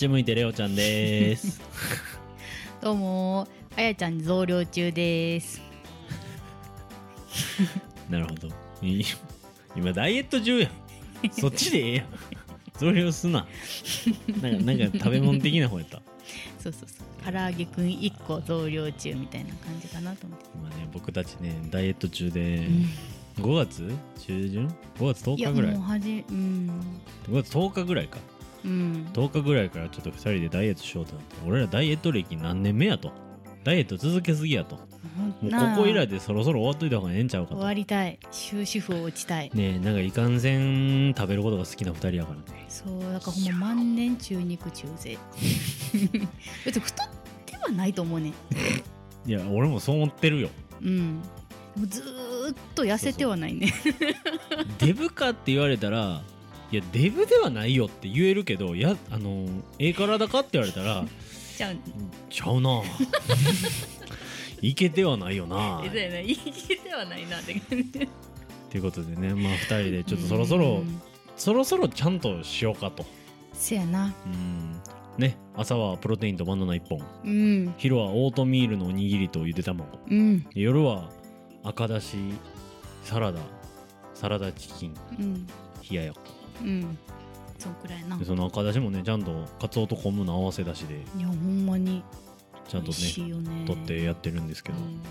ち向いてレオちゃんです。どうもあやちゃん増量中です。なるほど。い今ダイエット中やん。そっちでええやん。増量すな。なんかなんか食べ物的な方やった。そうそうそう。唐揚げくん1個増量中みたいな感じかなと思って、今ね僕たちねダイエット中で、う5月？中旬 ?5 月10ん、いや日ぐらい？もうはじうん。5月10日ぐらいかうん。10日ぐらいからちょっと2人でダイエットしようとなって俺らダイエット歴何年目やと。ダイエット続けすぎやと。もうここ以来でそろそろ終わっといた方がええんちゃうかと。終わりたい。終止符を打ちたい。ねえなんかいかんせん食べることが好きな2人やからね。そうだからほんま万年中肉中背。別に太ってはないと思うね。いや俺もそう思ってるよ。うん。もうずーっと痩せてはないね。デブかって言われたらいやデブではないよって言えるけどやあのええ体かって言われたらじゃあちゃうな。いけてはないよな。い切れてはないなって感じ。ということでねまあ2人でちょっとそろそろうん。そろそろちゃんとしようかと。せやな。うん。ね朝はプロテインとバナナ1本。うん。昼はオートミールのおにぎりとゆで卵。うん。で夜は赤だしサラダサラダチキン。うん。冷ややっこうん。そんくらいな。でその赤だしもねちゃんとカツオと昆布の合わせだしでいやほんまにちゃんとね取ってやってるんですけど、うん。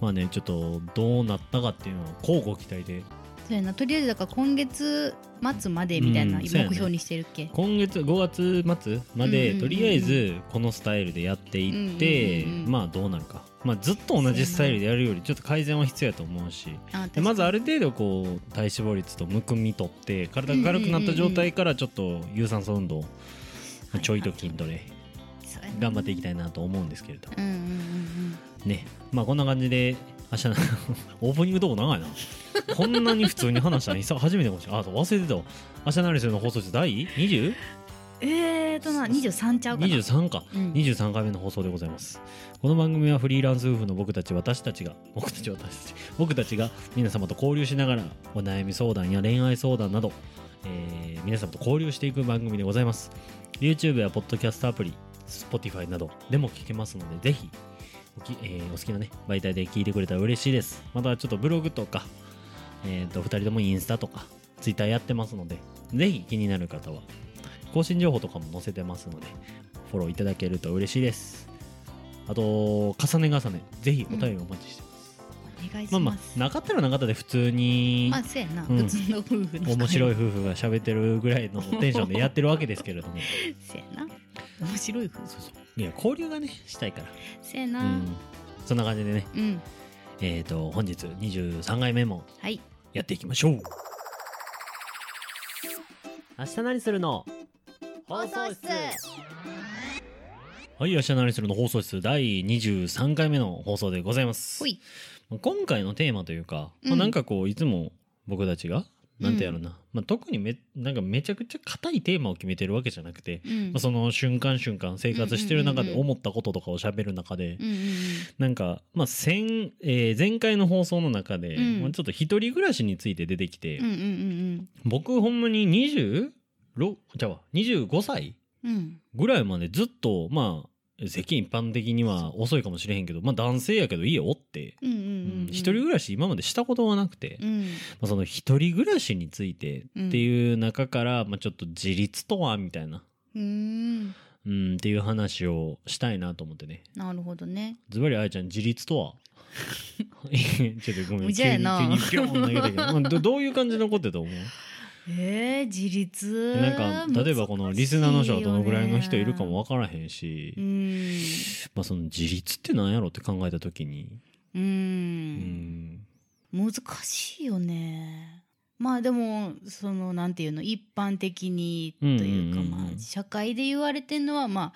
まあねちょっとどうなったかっていうのは交互期待でそうやな。とりあえずだから今月末までみたいな目標にしてるっけ、今月5月末まで、うんうんうんうん。とりあえずこのスタイルでやっていって、うんうんうんうん。まあどうなるか、まあ、ずっと同じスタイルでやるよりちょっと改善は必要やと思うし。まずあれる程度こう体脂肪率とむくみ取って体が軽くなった状態からちょっと有酸素運動、はいちょいと筋トレ頑張っていきたいなと思うんですけれどうんうんうん。ね。まあこんな感じで明日のオープニングとこ長いな。こんなに普通に話したの久初めてかもしれないあ忘れてたわ。明日何するの放送室第 20? うんえーとな23ちゃうかな。23か、うん。23回目の放送でございます。この番組はフリーランス夫婦の僕たち私たちが僕たち私たち僕たちが皆様と交流しながらお悩み相談や恋愛相談など、えー皆様と交流していく番組でございます。YouTube やポッドキャストアプリ Spotify などでも聞けますのでぜひおき、えーお好きなね媒体で聞いてくれたら嬉しいです。またちょっとブログとかえー、と2人ともインスタとか Twitter やってますのでぜひ気になる方は更新情報とかも載せてますのでフォローいただけると嬉しいです。あと重ね重ねぜひお便りお待ちしてます、お願いしまあまますあなかったらなかったで普通にまあそうやな、うん普通の夫婦の面白いい夫婦が喋ってるぐらいのテンションでやってるわけですけれども。そうやな。面白い夫婦。そうそういや交流がねしたいから。そうやな。うん。そんな感じでね。うん、えっ、と本日23回目もはい。やっていきましょう。明日何するの？放送室。はい、明日何するの？放送室。第23回目の放送でございます。ほ。い。今回のテーマというか、まあ、うんなんかこういつも僕たちが、なんてやろうな、まあ、特にめなんかめちゃくちゃ硬いテーマを決めてるわけじゃなくて、うん。まあ、その瞬間瞬間生活してる中で思ったこととかを喋る中で、うんうんなんか、まあ先えー前回の放送の中で、うん。まあちょっと一人暮らしについて出てきて、うんうんうん僕ほんまに26じゃあ25歳ぐらいまでずっとまあ世間一般的には遅いかもしれへんけど、まあ男性やけど家おって、一人暮らし今までしたことはなくて、まうん。あ、その一人暮らしについてっていう中から、まあちょっと自立とはみたいな、うん。うん、っていう話をしたいなと思ってね。なるほどね。ズバリあやちゃん自立とは？ちょっとごめん。無茶やな。急に急にピョン投げたけど、まあ、どどういう感じのことだと思う？えー、自立。なんか例えばこのリスナーの人はどのぐらいの人いるかもわ分からへんし、うん。まあ、その自立って何やろって考えた時に、ううん。ん、難しいよね。まあでもそのなんていうの一般的にというか、まあ社会で言われてるのはまあ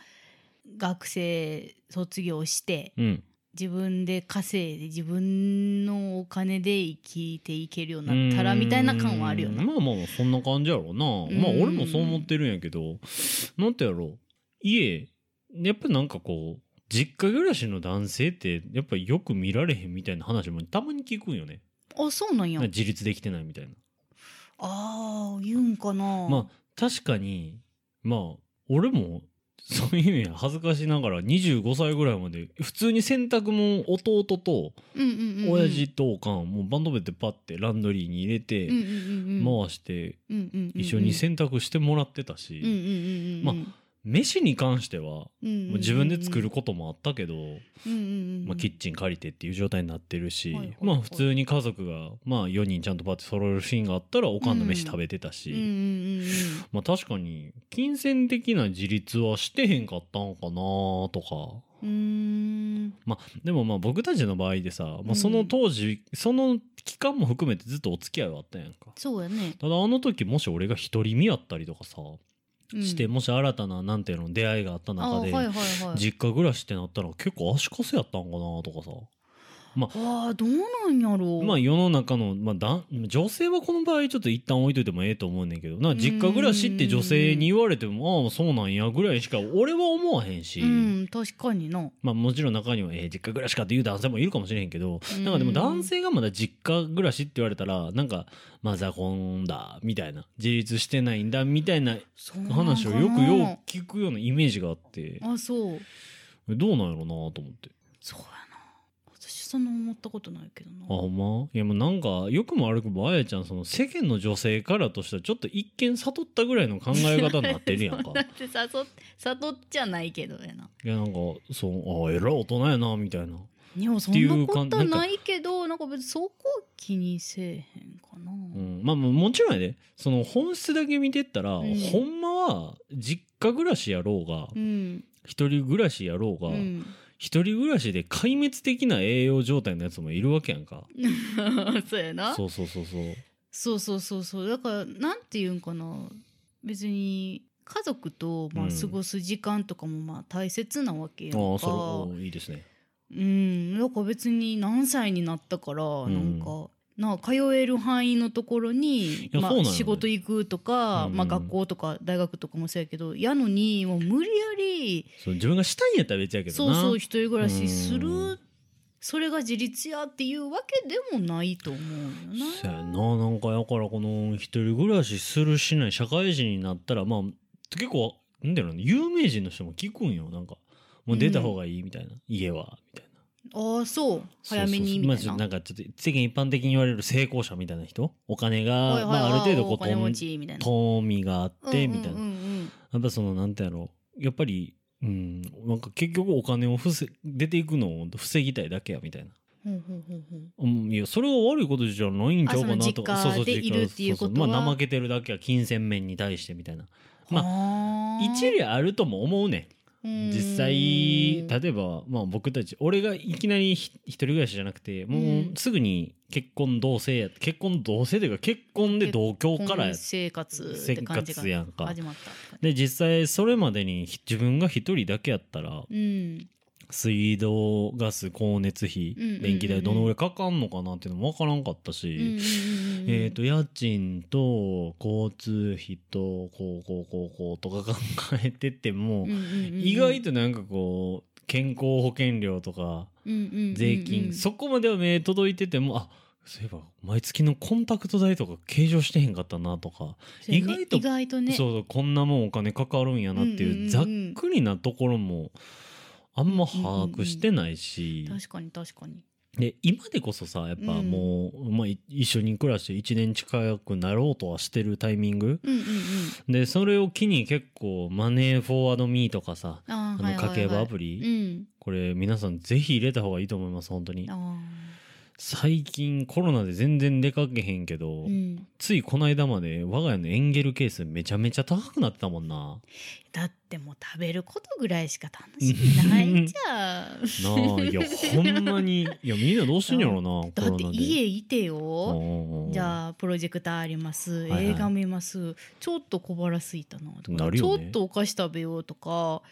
学生卒業してうん、自分で稼いで自分のお金で生きていけるようになったらみたいな感はあるよなうん。まあまあそんな感じやろうな、んまあ俺もそう思ってるんやけどなんてやろう家やっぱなんかこう実家暮らしの男性ってやっぱよく見られへんみたいな話もたまに聞くんよねあそうなんや。自立できてないみたいなああ言うんかな。まあ確かにまあ俺もそういう意味は恥ずかしながら25歳ぐらいまで普通に洗濯も弟と親父とおかんもうバンドベッドパッてランドリーに入れて回して一緒に洗濯してもらってたし、ま飯に関してはうんうん自分で作ることもあったけど、うんうんうんまあ、キッチン借りてっていう状態になってるし、はいはいはい。まあ普通に家族が、まあ、4人ちゃんとパッて揃えるシーンがあったらおかんの飯食べてたし、うんうんうんうんまあ確かに金銭的な自立はしてへんかったんかなとか。うーん。まあでもまあ僕たちの場合でさ、まうん。あ、その当時、その期間も含めてずっとお付き合いはあったやんか。そうやね、ただあの時もし俺が独り身やったりとかさ、うん。してもし新たななんていうの出会いがあったあ中で、はいはいはい。実家暮らしってなったら結構足かせやったんかなとかさああどうなんやろう。まあ世の中の、まあ、だ女性はこの場合ちょっと一旦置いといてもええと思うねんけどな実家暮らしって女性に言われてもああそうなんやぐらいしか俺は思わへんし、うん確かにな。まあもちろん中には、えー実家暮らしかっていう男性もいるかもしれへんけど、うん。なんかでも男性がまだ実家暮らしって言われたらなんかマザコンだみたいな。自立してないんだみたいな話をよくよく聞くようなイメージがあって。あそう。どうなんやろうなと思って。そうやそんな思ったことないけどな。あほんま？いやもうなんか良くも悪くもあやちゃんその世間の女性からとしてはちょっと一見悟ったぐらいの考え方になってるやんか。だって誘っ悟っちゃないけどやな。いやなんかそうあえらい大人やなみたいな。いやそんなことはないけどなんか別にそこ気にせえへんかな、うん、まあまあもちろんやで。その本質だけ見てったら、うん。ほんまは実家暮らしやろうがうん。一人暮らしやろうが、うん一人暮らしで壊滅的な栄養状態のやつもいるわけやんか。そうやな。そうそうそうそう。そうそうそうそう。だからなんていうんかな。別に家族とまあうん過ごす時間とかもまあ大切なわけやんか、ああそれおいいですね。うん。だから別に何歳になったからなんか、な通える範囲のところに、まあ、仕事行くとか、うん。まあ、学校とか大学とかもそうやけどやのにもう無理やりそう自分がしたいんやったら別やけどな。そうそう一人暮らしする、うん。それが自立やっていうわけでもないと思うよな。そうやな。なんかやからこの一人暮らしするしない社会人になったらまあ結構なんだろうね有名人の人も聞くんよ。なんかもう出た方がいいみたいな、家はみたいなああそう。早めにみたいな。なんかちょっと世間一般的に言われる成功者みたいな人？お金が、まあ、ある程度こうお金持ちみがあってみたいな、やっぱそのなんてやろう。やっぱりうんなんか結局お金を防出ていくのを防ぎたいだけやみたいな。うんいやそれは悪いことじゃないんちゃうかなと。あその実家でいるっていうことは。そうそうまあ怠けてるだけは金銭面に対してみたいな。まあー一理あるとも思うねうん実際例えば、まあ、僕たち俺がいきなりひ一人暮らしじゃなくてもうすぐに結婚同棲や結婚同棲というか結婚で同居からや婚生活生活やんか。が始まった。で実際それまでにひ自分が一人だけやったらうん水道ガス光熱費電気代どのぐらいかかんのかなっていうのも分からんかったし、えー、と家賃と交通費とこうこうこうこうとか考えてても、意外となんかこう健康保険料とか税金、そこまでは目届いててもあそういえば毎月のコンタクト代とか計上してへんかったなとか、意外と意外とね。そうそうこんなもんお金かかるんやなっていうざっくりなところもあんま把握してないし、確かに確かに。で今でこそさやっぱもう、まあ、い一緒に暮らして1年近くなろうとはしてるタイミング。うんうんうん。でそれを機に結構マネーフォワードミーとかさあのはいはいはい。家計簿アプリ、うん。これ皆さんぜひ入れた方がいいと思います本当に最近コロナで全然出かけへんけど、うん。ついこの間まで我が家のエンゲル係数めちゃめちゃ高くなってたもんな。だってもう食べることぐらいしか楽しみないじゃん。なあいやほんまに。いやみんなどうしてんやろなだって家いてよ。うんじゃあプロジェクターあります、いはい。映画見ます。ちょっと小腹すいたなとかなるよね。ちょっとお菓子食べようとか。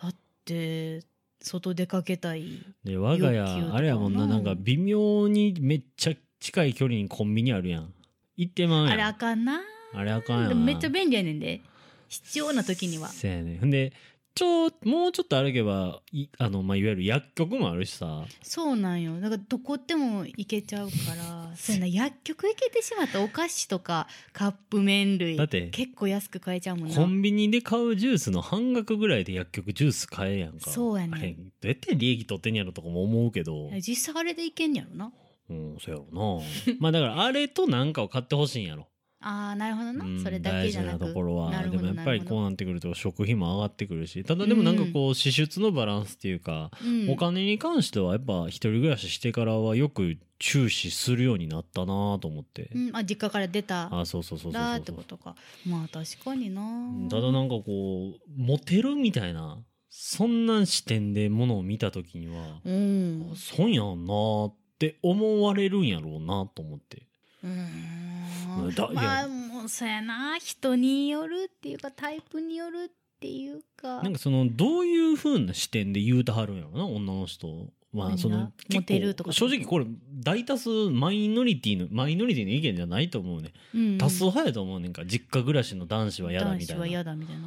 だって外出かけたいで我が家あれやもんななんか微妙にめっちゃ近い距離にコンビニあるやん。行ってまうやん。あれあかんな。あれあかんやんめっちゃ便利やねんで。必要な時には。そうやねほんでちょもうちょっと歩けばいあの、まあ、いわゆる薬局もあるしさ。そうなんよ。だからどこでも行けちゃうから そうやな。薬局行けてしまったお菓子とかカップ麺類だって結構安く買えちゃうもんな。コンビニで買うジュースの半額ぐらいで薬局ジュース買えやんか。そうやねん。あれどうやって利益取ってんやろとかも思うけど。実際あれでいけんやろな。うんそうやろな。まあだからあれとなんかを買ってほしいんやろあーなるほどな、うんそれだけじゃなく。大事なところは。でもやっぱりこうなってくると食費も上がってくるしただでもなんかこう支出のバランスっていうか、うん。お金に関してはやっぱ一人暮らししてからはよく注視するようになったなと思って、うん、あ実家から出たあそうそうそうそうだってそう。ことか。まあ確かにな。ただなんかこうモテるみたいなそんな視点でものを見た時には、うん。損やんなって思われるんやろうなと思ってうーん。だまあもうそうやな人によるっていうかタイプによるっていうか。なんかそのどういう風な視点で言うたはるんやろな女の人まあそのモテるとか正直これ大多数マイノリティのマイノリティの意見じゃないと思うね、うん。多数派やと思うねんか。実家暮らしの男子は嫌だみたいな。男子は嫌だみたいな。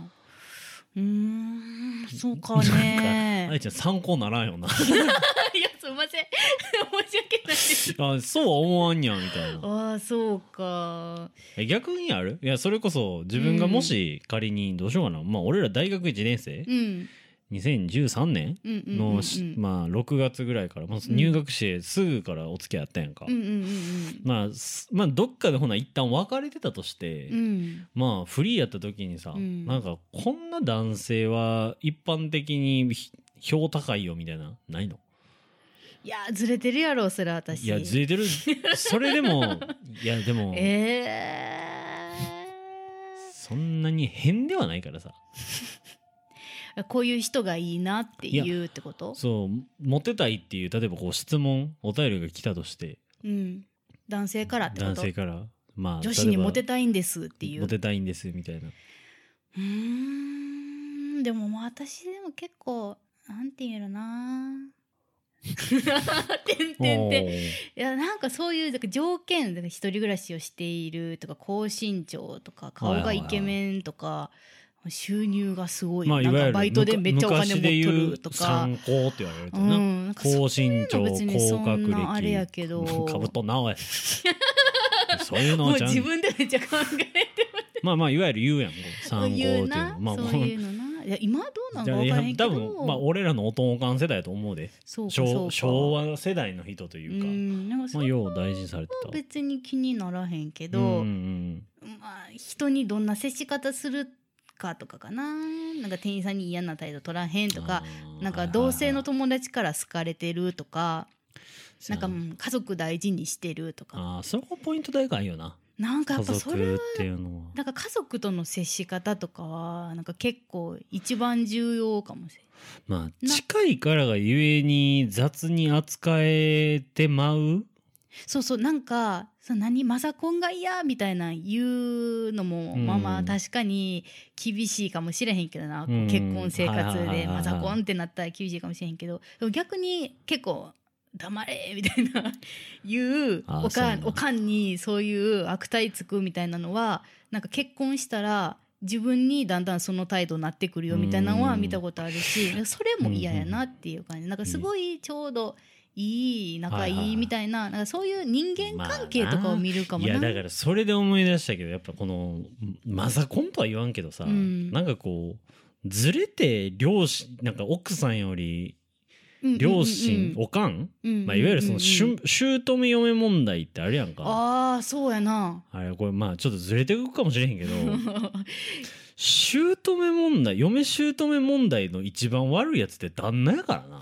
うーんそうかね。愛ちゃん参考ならんよな。い やすいません。申し訳ないです。あそうは思わんやんみたいな。ああそうか。え逆にある？いやそれこそ自分がもし仮にどうしようかな、まあ俺ら大学1年生。うん。2013年？うんうんうんの、うん。まあ6月ぐらいから、まあ、入学してすぐからお付き合いあったやんか、まあ、すまあどっかでほな一旦別れてたとして、うん。うんまあフリーやった時にさ、うん。なんかこんな男性は一般的にひ票高いよみたいなないの？いやずれてるやろそれ私。いやずれてる。それでも いやでも、えそんなに変ではないからさ。ー、こういう人がいいなって言うってこと？そうモテたいっていう例えばこう質問お便りが来たとして。うん。男性からってこと？男性から。まあ女子にモテたたいんですっていう。モテたいんですみたいな。うーん。でもまあ私でも結構なんていうのな てんてんていー。やなんかそういう条件だから一人暮らしをしているとか高身長とか顔がイケメンとか、収入がすごい、まあいなんかバイトでめっちゃお金持っと昔で言うるとか。参考って言われるとうな、んなんか高身長高学んなあれや歴けど。かぶっとんなおい。そういうのちゃん自分でめっちゃ考えてまあまあいわゆる言うやん参考っていうの。まあそういうのないや今どうなんか分からへんけど。多分まあ俺らのおとんおかん世代やと思うで。そうかそう昭か。昭和世代の人というか、うんなんかそれまあよう大事にされてた。別に気にならへんけうんど、うん。まあ、人にどんな接し方するかとかかな。なんか店員さんに嫌な態度取らへんとかあーなんか同性のはい友達から好かれてるとかはいな。んかうん家族大事にしてるとか。あーそこポイントでかいよななんかや家っぱそれは。なんか家族との接し方とかはなんか結構一番重要かもしれない。まあな近いからがゆえに雑に扱えてまう？そうそうなんかその何マザコンが嫌みたいな言うのも、うん。まあまあ確かに厳しいかもしれへんけどな、こううん。結婚生活でマザコンってなったら厳しいかもしれへんけど。逆に結構黙れみたいな 言うあおかんんおかんにそういう悪態つくみたいなのはなんか結婚したら自分にだんだんその態度になってくるよみたいなのは見たことあるしそれも嫌やなっていう感じ。なんかすごいちょうどいい仲はいはいみたいななんかそういう人間関係とかを見るかもな。いやだからそれで思い出したけどやっぱこのマザコンとは言わんけどさ、うん。なんかこうずれて両親なんか奥さんより両親、おかん、まあ、いわゆるそのしゅ姑嫁問題ってあるやんか。ああそうやな。あれこれまあちょっとずれていくかもしれへんけど。姑問題嫁姑問題の一番悪いやつって旦那やからな。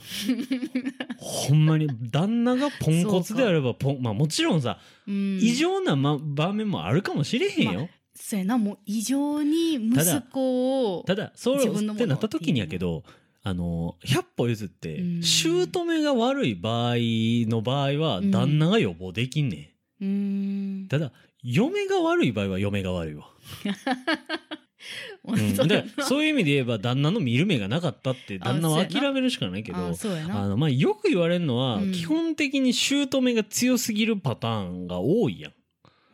ほんまに旦那がポンコツであればポンまあもちろんさ、うん。異常な、ま、場面もあるかもしれへんよ、そうやなもう異常に息子をただそうってなった時にやけどあの100歩譲ってうん。姑が悪い場合の場合はうん。旦那が予防できんねん、ただ嫁が悪い場合は嫁が悪いわ、うん、そうやでそういう意味で言えば旦那の見る目がなかったって旦那は諦めるしかないけどな。あのまあよく言われるのは、うん。基本的に姑が強すぎるパターンが多いやん。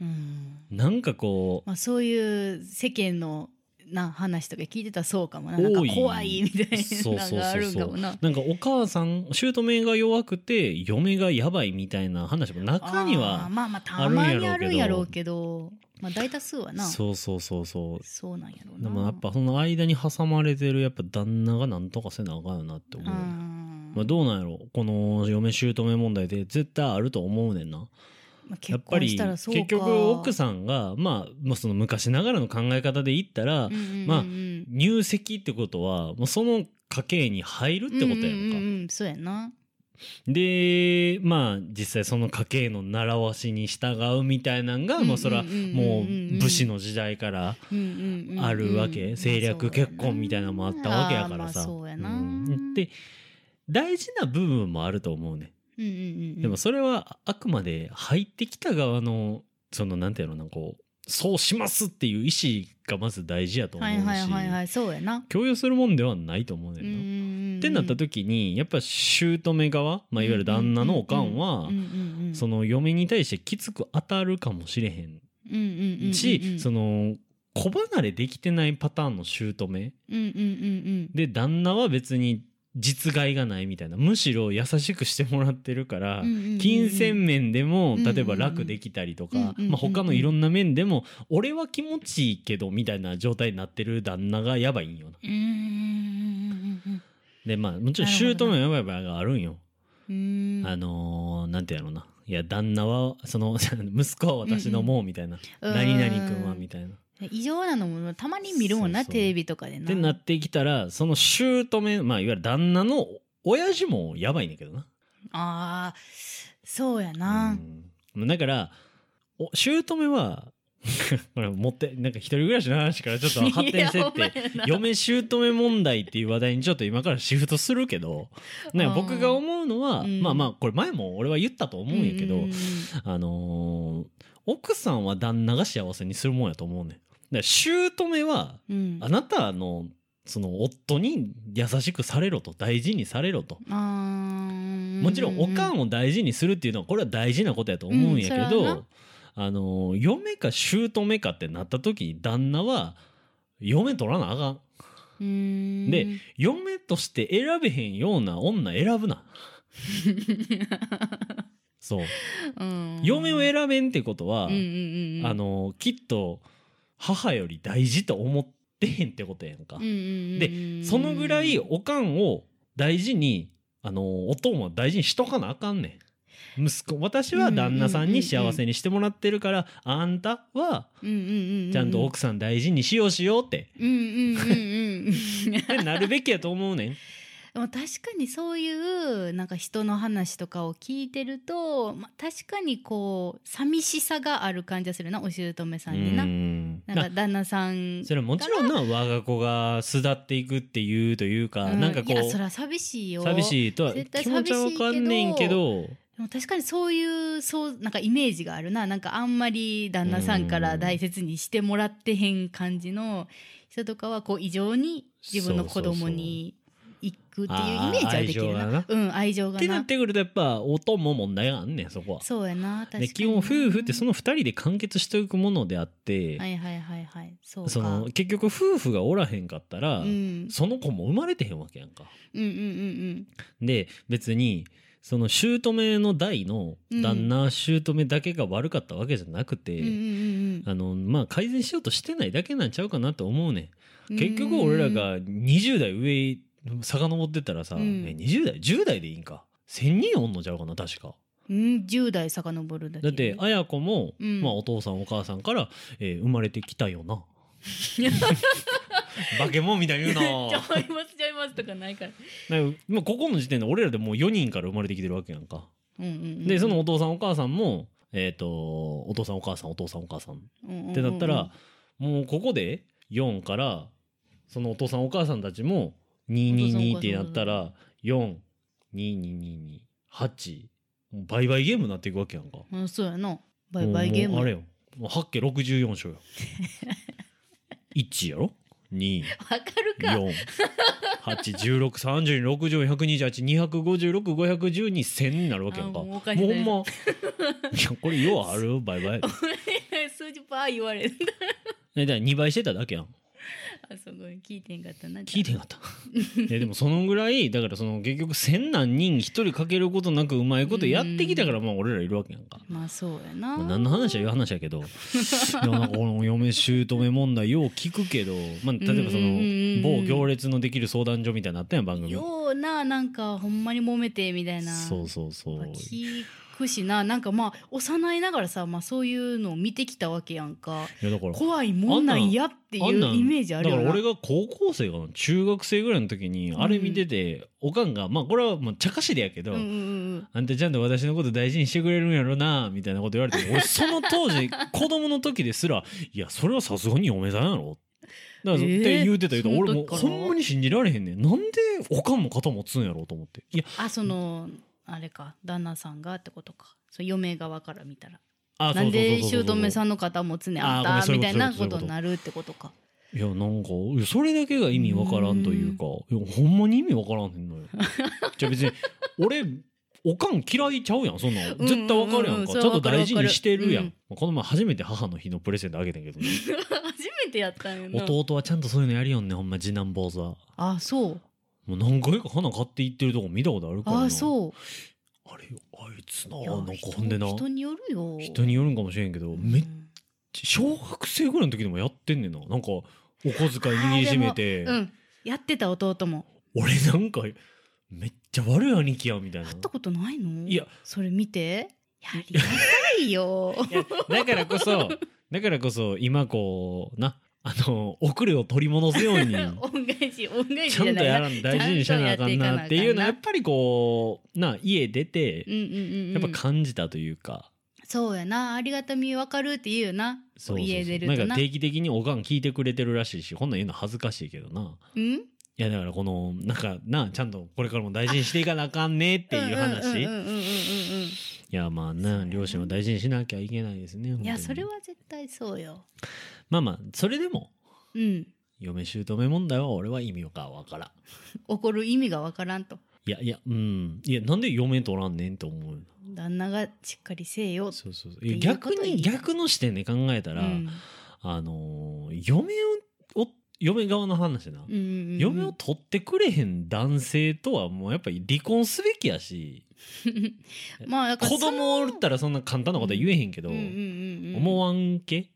うん。なんかこうまあ、そういう世間のな話とか聞いてたらそうかもな。なんか怖いみたいなのがあるんかもな。なんかお母さん姑が弱くて嫁がやばいみたいな話も中にはまあまあたまにあるんやろうけどまあ大多数はな。そうそうそうそう。そうなんやろうな。でもやっぱその間に挟まれてるやっぱ旦那がなんとかせなあかんよなって思うね、うんまあ、どうなんやろこの嫁姑問題で絶対あると思うねんなまあ結やっぱり結局奥さんがまあまあその昔ながらの考え方で言ったら、うんうんうんうん。まあ入籍ってことはもうその家系に入るってことやんか、うんうんうんうん。そうやな。でまあ実際その家系の習わしに従うみたいなんが、もうそれはもう武士の時代からあるわけ、政略結婚みたいなのもあったわけやからさ。まあそうやな。うん。で大事な部分もあると思うね、うんうんうんうんでもそれはあくまで入ってきた側のそのなんていうのなこうそうしますっていう意思がまず大事やと思うし、はいはいはいはいそうやな強要するもんではないと思うねんな。ってなった時にやっぱ姑側、まあ、いわゆる旦那のおかんはその嫁に対してきつく当たるかもしれへんしその子離れできてないパターンの姑で旦那は別に実害がないみたいな。むしろ優しくしてもらってるから金銭面でも例えば楽できたりとかまあ他のいろんな面でも俺は気持ちいいけどみたいな状態になってる旦那がやばいんよな。でまあもちろん姑もやばい場合があるんよ。あのーなんてやろうな。いや旦那はその 息子は私のもうみたいな、何々君はみたいな。異常なのもたまに見るもんなそうそう。テレビとかでな。ってなってきたらその姑まあいわゆる旦那の親父もやばいねんけどな。あーそうやな。うん。だからお姑は これ持ってなんか一人暮らしの話からちょっと発展してって嫁姑問題っていう話題にちょっと今からシフトするけどなんか僕が思うのは、うん。まあまあこれ前も俺は言ったと思うんやけど、うん。あのー奥さんは旦那が幸せにするもんやと思うねん。ら姑はうんあなたのその夫に優しくされろと大事にされろと。もちろんおかんを大事にするっていうのはこれは大事なことやと思うんやけうんあの嫁か姑かってなった時に旦那は嫁取らなあかん。で嫁として選べへんような女選ぶな。そううん嫁を選べんってことは、あのきっと母より大事と思ってへんってことやんか。でそのぐらいおかんを大事にあのおとんは大事にしとかなあかんねん。息子私は旦那さんに幸せにしてもらってるから、あんたはちゃんと奥さん大事にしようしようって、なるべきやと思うねん。でも確かにそういうなんか人の話とかを聞いてると、まあ、確かにこう寂しさがある感じがするなお姑さんにな。うん。なんか旦那さんそれはもちろんな我が子が巣立っていくっていうというか、うん。なんかこいやそれうは寂しいよ。寂しいとは絶対気持ちはわかんねんけど。でも確かにそういうそうなんかイメージがあるな。なんかあんまり旦那さんから大切にしてもらってへん感じの人とかはこう異常に自分の子供に行くっていうイメージはできるな。あー愛情がな。うん愛情がってななってくるとやっぱおとんも問題があんねんそこは。そうやな確かに。で基本夫婦ってその2人で完結していくものであって、はいはいはいはい。そうか。その結局夫婦がおらへんかったら、うん、その子も生まれてへんわけやんか。うんうんうんで別にその姑の代の旦那姑だけが悪かったわけじゃなくて、うんうんうんうん。あのまあ改善しようとしてないだけなんちゃうかなと思うねうんん。結局俺らが20代上遡ってったらさ、うん。え20代？10代でいいんか。1,000人おんのちゃうかな確か。うん10代遡るだけ。だって綾子も、うん。まあ、お父さんお母さんから、えー生まれてきたよな。化け物みたいに言うな。ちゃいますちゃいますとかないから。かまあ、ここの時点で俺らでもう4人から生まれてきてるわけやんか。うんうんうんでそのお父さんお母さんも、えっとお父さんお母さんお父さんお母さん。ってなったら、もうここで4からそのお父さんお母さんたちも222ってなったら4222228もう倍々ゲームになっていくわけやんか。うんそうやな。バイバイゲーム。もうあれよ。もう8家64勝よ。1やろ？2わかるか。4 8 16 30 60 128 256 512 1000になるわけやんか。あもうもうおかしない。ほんま？いやこれようある？バイバイ数字パー言われる。えだから2倍してただけやん あすごい聞いてんかったな聞いてんかった。えでもそのぐらいだからその結局千何人一人かけることなくうまいことやってきたからまあ俺らいるわけやんか。まあそうやな、まあ、何の話はいう話やけど。いこの嫁姑問題よう聞くけど、まあ、例えばその某行列のできる相談所みたいなのあったやん番組ようななんかほんまに揉めてみたいなそうそうそう聞くしな。なんかまあ幼いながらさ、まあ、そういうのを見てきたわけやんか。いやだから怖いもんなんやっていうんイメージあるよな。だから俺が高校生かな中学生ぐらいの時にあれ見てて、おかんがまあこれはまあ茶化しでやけど、うんうんうんあんたちゃんと私のこと大事にしてくれるんやろなみたいなこと言われて 俺その当時子供の時ですらいやそれはさすがに嫁さんやろだから、えーって言うてたけど俺もほんまに信じられへんねん。なんでおかんの肩持つんやろうと思って。いやあそのあれか旦那さんがってことか。そう嫁側から見たら。あなんで姑さんの肩持つねんあんあーごめんたみたいなこと。になるってことか。いやなんかそれだけが意味わからんというかいやほんまに意味わからんのよ。じゃあ別に俺おかん嫌いちゃうやんそんな絶対わかるやんか、うんうんうんちゃんと大事にしてるやん、うん。まあこの前初めて母の日のプレゼントあげたんやけどね、初めてやったんよな。弟はちゃんとそういうのやるよんねほんま次男坊主は。あそうもう何回か花買っていってるとこ見たことあるからな。あそう。あれよあいつななんか人ほんでな。人によるよ。人によるんかもしれんけど、うん。めっちゃ小学生ぐらいの時でもやってんねんな。なんかお小遣い握りしめて、うん。やってた弟も。俺なんかめっちゃ悪い兄貴やみたいな。会ったことないの？いや。それ見て。や。りなさいよ。だからこそだからこそ今こうなあの遅れを取り戻すように。恩返し恩返しちゃんとやらん大事にしな。あかんなっていうのはやっぱりこうな家出てうんうんうんうん。やっぱ感じたというか、そうやな。ありがたみ分かるって言うよな。そう家出るな。んとなか定期的におかん聞いてくれてるらしいしこんなん言うの恥ずかしいけどな。うん？いやだからこのなんかなちゃんとこれからも大事にしていかなあかんねっていう話いやまあそうやなな両親は大事にしなきゃいけないですねうんいやそれは絶対そうよ。まあまあそれでもうん。嫁姑問題は俺は意味がわからん。怒る意味が分からんと。いやいやうん。いやなんで嫁取らんねんと思うよ旦那がしっかりせえよ。そうそう逆に逆の視点で考えたら、うん。あのー嫁を嫁側の話な、うんうんうん。嫁を取ってくれへん男性とはもうやっぱり離婚すべきやし。まあ子供おったらそんな簡単なことは言えへんけど、うんうんうんうん。思わんけ？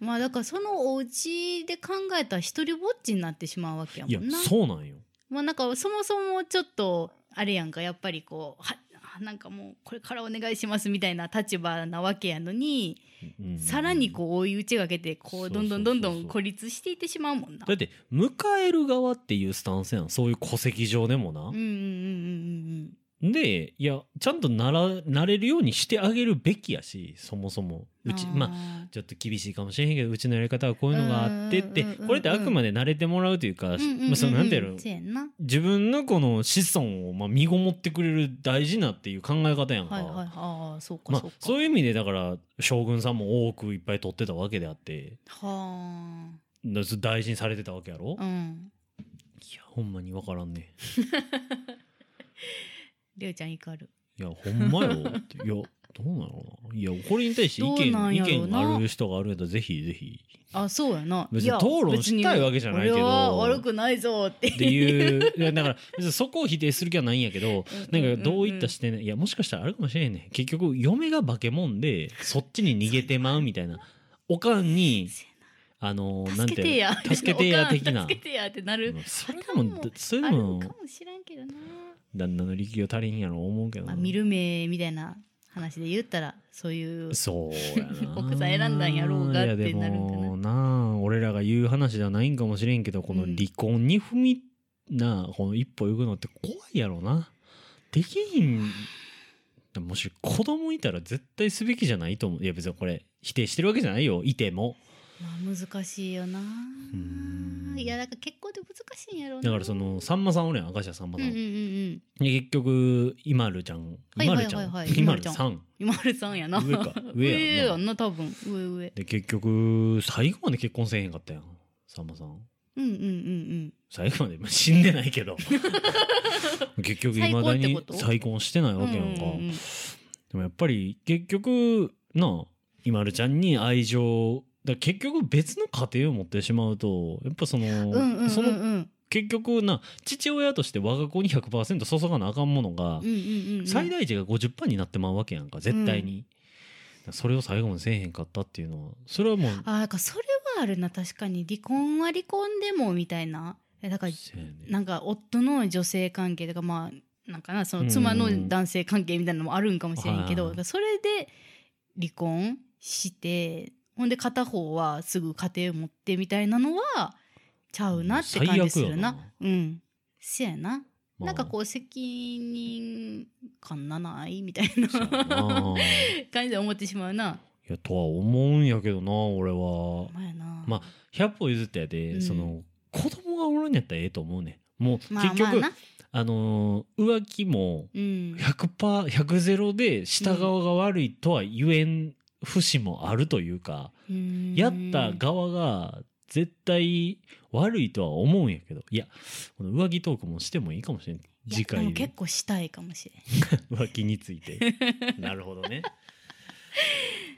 まあだからそのお家で考えたら一人ぼっちになってしまうわけやいやもんな。そうなんよ。まあなんかそもそもちょっとあれやんかやっぱりこうはなんかもうこれからお願いしますみたいな立場なわけやのに、うん。さらにこう追い打ちがけてこうどんどんどんどん孤立していってしまうもんな。だって迎える側っていうスタンスやん。そういう戸籍上でもな。うんうんうんうん。でいやちゃんとならなれるようにしてあげるべきやしそもそもうちまああちょっと厳しいかもしれへんけどうちのやり方はこういうのがあってってこれってあくまで慣れてもらうというか、まあ、そのなんていうの。自分のこの子孫をまあ身ごもってくれる大事なっていう考え方やんか、はいはい。ああそうかまあそういう意味でだから将軍さんも多くいっぱい取ってたわけであって。はだ大事にされてたわけやろ、あ。いうん。やほんまに分からんね。りょうちゃん怒る。いやほんまよ。いやどうなのいやこれに対して意どうなん見意やろうな。見がある人があるんやったらぜひぜひ。あそうやな。別にいや討論したいわけじゃないけど。別に俺は悪くないぞってっていう。いやだから別にそこを否定する気はないんやけどうんうんうんなん。かどういった視点でいやもしかしたらあるかもしれんね結局嫁が化け物でそっちに逃げてまうみたいなおかんにあのな。ん助けてや助けてや的な。助けてやってなる。うん。それでパターンもそういうあるのかもしらんけどな、旦那の力量足りんやろ思うけどな。まあ、見る目みたいな話で言ったらそういうそうやな。奥さん選んだんやろうがってなるんかな。いやでもなあ俺らが言う話じゃないんかもしれんけどこのうん。離婚に踏みなこの一歩行くのって怖いやろな。できひん。もし子供いたら絶対すべきじゃないと思う。いや別にこれ否定してるわけじゃないよ。いてもまあ難しいよな。うん。いやだから結婚って難しいんやろうなだからそのさんまさんおるやん明石家さんまさん、うんうんうん結局今るちゃん。今るちゃんはいはい。今るさん。今るさん。やな。上か。上やんな。やんな多分。上上で結局最後まで結婚せえへんかったやん。さんまさん。うんうんうんうん。最後までまあ死んでないけど。結局いまだに再婚してないわけやんか、うんうんうん。でもやっぱり結局なあ今るちゃんに愛情だ結局別の家庭を持ってしまうとやっぱその、結局な父親として我が子に100%注がなあかんものが、うんうんうん最大値が50%になってまうわけやんか絶対に、それを最後までせえへんかったっていうのはそれはもうあなんかそれはあるな確かに。離婚は離婚でもみたいな。えだからなんか夫の女性関係とかまあなんかなその妻の男性関係みたいなのもあるんかもしれんけど、はい。だからそれで離婚してほんで片方はすぐ家庭を持ってみたいなのはちゃうなって感じするな。な。うん。せやな、まあ。なんかこう責任感なないみたいな。感じで思ってしまうな。いやとは思うんやけどな俺は。まやな。まあ100歩譲ってやで、うん。その子供がおるんやったらええと思うねもう結まあ局、まあな。あのー浮気もうん。100%、100ゼロで下側が悪いとは言えん節もあるというか、うんやった側が絶対悪いとは思うんやけど、いや、この浮気トークもしてもいいかもしれん。次回でも結構したいかもしれん 浮気について。なるほどね。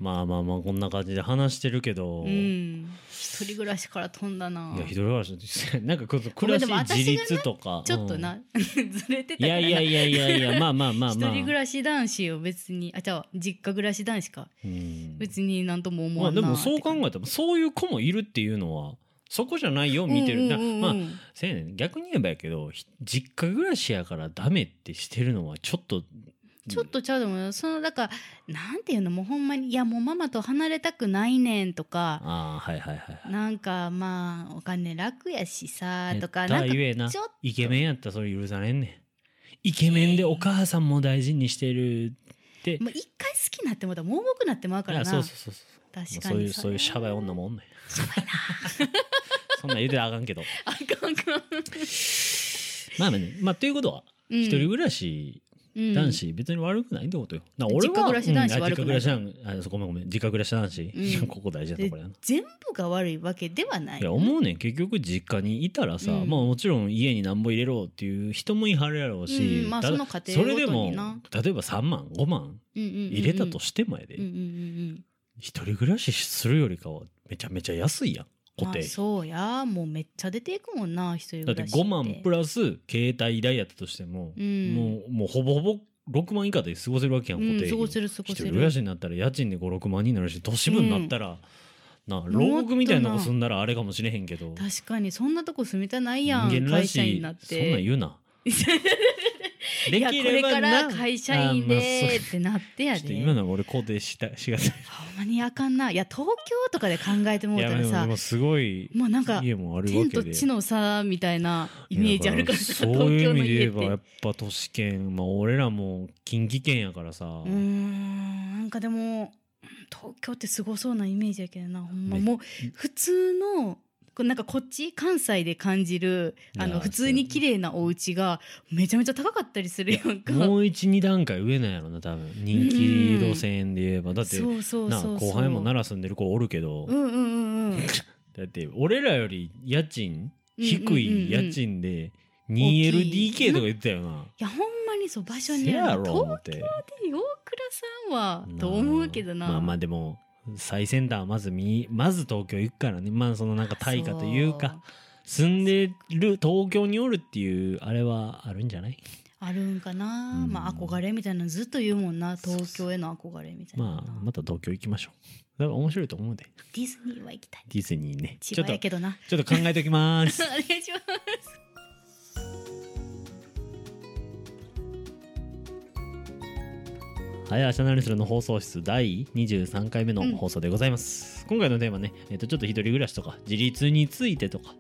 まあまあまあ、こんな感じで話してるけど、ういん。一人暮らしから飛んだな。や、一人暮らし、なんかこの暮らし自立とか。ちょっとな、ずれてうん。いたから。なやいやいやいやいや、まあまあまあまあ。一人暮らし男子を別にあじゃあ実家暮らし男子か。うん。別になんとも思わんなまあでもそう考えたらそういう子もいるっていうのはそこじゃないよ見てる、うんうんうんまあせや逆に言えばやけどひ実家暮らしやからダメってしてるのはちょっとちょっとちゃうと思うよそのだからなんていうのもうほんまにいやもうママと離れたくないねんとかああはいはいはいはい。なんかまあお金楽やしさとかなんかちょっと。イケメンやったらそれ許されんねん。イケメンでお母さんも大事にしてるって、もう一回好きになってもうたら盲目になってまうからな。そうそうそうそう確かにそういうそういうシャバい女もおんねん。そんなん言うてあかんけど。あかんあかんまあまあね。まあということは、うん。一人暮らしうん男子別に悪くないってことよ。だから俺は実家暮らし男子悪くない。実家暮らし男あそうごめんごめん。実家暮らし男子、うん。ここ大事なところやな。全部が悪いわけではない。いや思うねん。結局実家にいたらさ、うん。まあもちろん家に何ぼ入れろっていう人もいはるやろうし、うん。まあその家庭それでも例えば3万5万入入れたとしてもやで、うんうんうんうん。一人暮らしするよりかはめちゃめちゃ安いやん固定。まあ、そうや。もうめっちゃ出ていくもんな一人だって。暮らし5万プラス携帯代やったとしても、うん。もうもうほぼほぼ6万以下で過ごせるわけやん固定。費うん過ごせる過ご一人せる暮らしになったら家賃で56万になるし都市部になったら、なあ牢獄みたいなとこ住んだらあれかもしれへんけど。確かにそんなとこ住みたないやん人間ら会社員しいそんなんて言うな いやこれからな会社員でってなってやで。今の俺肯定した。しがたいほんまにあかんな。いや東京とかで考えてもいうたらさもすごいもうなんか家もあるわ天と地の差みたいなイメージあるからさそういう意味で言えばやっっぱ都市圏まあ俺らも近畿圏やからさ、うーんなんかでも東京ってすごそうなイメージやけどなほんま。めもう普通のなんかこっち関西で感じるあの普通に綺麗なお家がめちゃめちゃ高かったりするやんか。もう一二段階上なんやろな多分人気路線で言えばだってそうそうなそう後輩も奈良住んでる子おるけど、うんうんうんうん。だって俺らより家賃うん低い家賃で 2LDK とか言ってたよな。いやほんまにそう場所せにあやる東京。で大倉さんはと思うけどな。まあまあでも最先端はまず見まず東京行くからね。まあそのなんか対価というか住んでる東京におるっていうあれはあるんじゃない？あるんかな、うん。まあ憧れみたいなのずっと言うもんな。東京への憧れみたいなまあまた東京行きましょう。だから面白いと思うで。ディズニーは行きたい。ディズニーね。ちょっと考えておきます。お。願いしますはい、アシャナリスルの放送室第23回目の放送でございます。今回のテーマね、えっ、と、ちょっと一人暮らしとか、自立についてとか、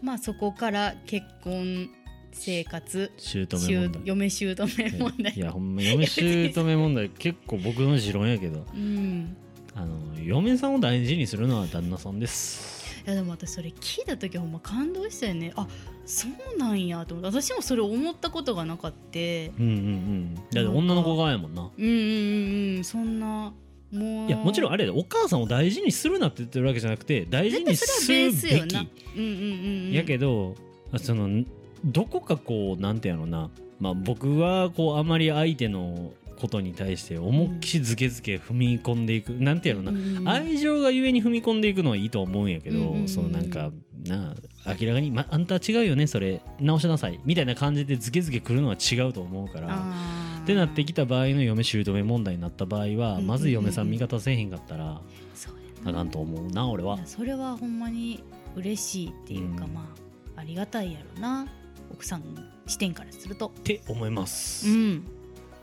まあそこから結婚生活姑問姑題。嫁姑問題いや、ほんま、嫁姑問題、結構僕の持論やけど、うんあの、嫁さんを大事にするのは旦那さんです。いやでも私それ聞いた時ほんま感動したよね。あそうなんやと思って。私もそれ思ったことがなかって。うんうんうん。だって女の子側やもんな。うんうんうんうん。そんなもう。いや、もちろんあれお母さんを大事にするなって言ってるわけじゃなくて、大事にするべき。うんうんうんうん。やけどそのどこかこうなんていうのな。まあ僕はこうあまり相手のことに対して思いっきしずけずけ踏み込んでいく、なんていうのかな、うん愛情がゆえに踏み込んでいくのはいいと思うんやけど、うんうんうん。そのなんかなあ明らかに、ま、あんたは違うよねそれ直しなさいみたいな感じでズケズケくるのは違うと思うから。ってなってきた場合の嫁姑問題になった場合は、うんまず嫁さん味方せえへんかったらあかんと思うな俺は。それはほんまに嬉しいっていうか、うん。まあありがたいやろな奥さんの視点からすると。って思います、うん。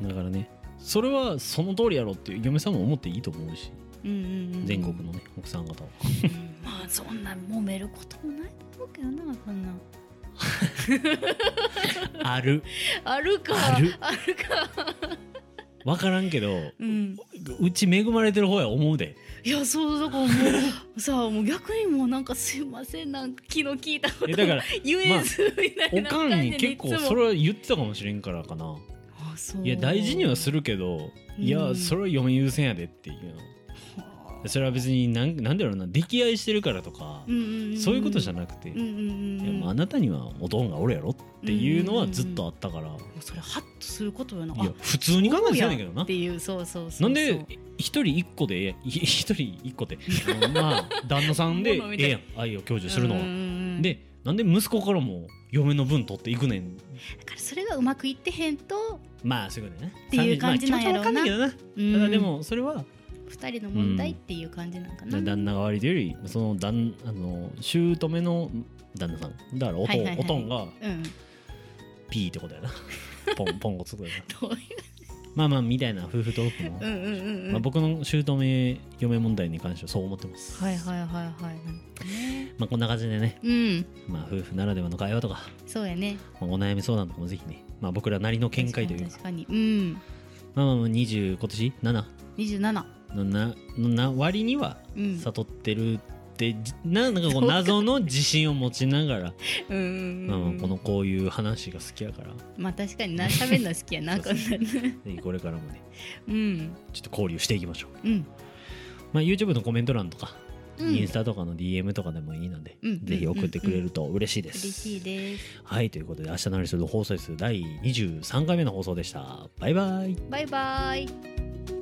だからねそれはその通りやろって嫁さんも思っていいと思うし、うんうんうん。全国のね奥さん方は。うん。まあそんな揉めることもないと思うけどなそんな。ある。あるか。ある。あるか。分からんけどうん。うち恵まれてる方や思うで。いやそうだからもうさもう逆にもうなんかすいませんなんか気の利いたことえだから言えずみたいおなかんに結構それは言ってたかもしれんからかないや大事にはするけどいやうんそれは嫁優先やでっていうの。はあ。それは別になんなんだろうな溺愛してるからとかそういうことじゃなくて、いやもうあなたにはおとんがおるやろっていうのはずっとあったから、それハッとすることよな。いや普通に考えてたんだけどな。っていうそうそうそうなんで一人一個で一人一個で まあ旦那さんで ええやん。愛を享受するのは。でなんで息子からも嫁の分取っていくねん。だからそれがうまくいってへんとまあそういうことねっていう感じなんやろうな。まあないけどな。ただでもそれは二人の問題っていう感じなんかな、旦那が悪いというよりその旦あの姑の旦那さん。だからおと,、んがうん。ピーってことやな。ポンポンコツことやな。どういうまあまあみたいな夫婦トークも、うんうんうんうん。まあ、僕の姑嫁問題に関してはそう思ってます、はいはいはいはい。まあこんな感じでね、うん。まあ、夫婦ならではの会話とか、そうやね。まあお悩み相談とかもぜひね、まあ、僕らなりの見解というか。確かに。うん。まあまあまあ20今年？7 27のなのな割にはうん。悟ってるってじななんかこう謎の自信を持ちながら、うんこのこういう話が好きやから。まあ確かにな喋るの好きやな こんなんねぜひこれからもね。うん。ちょっと交流していきましょう、うん。まあ、YouTube のコメント欄とか、うん。インスタとかの DM とかでもいいので、うんぜひ送ってくれると嬉しいです、嬉しいです。はいということで明日のアリストの放送数第23回目の放送でした。バイバイ。バイバイ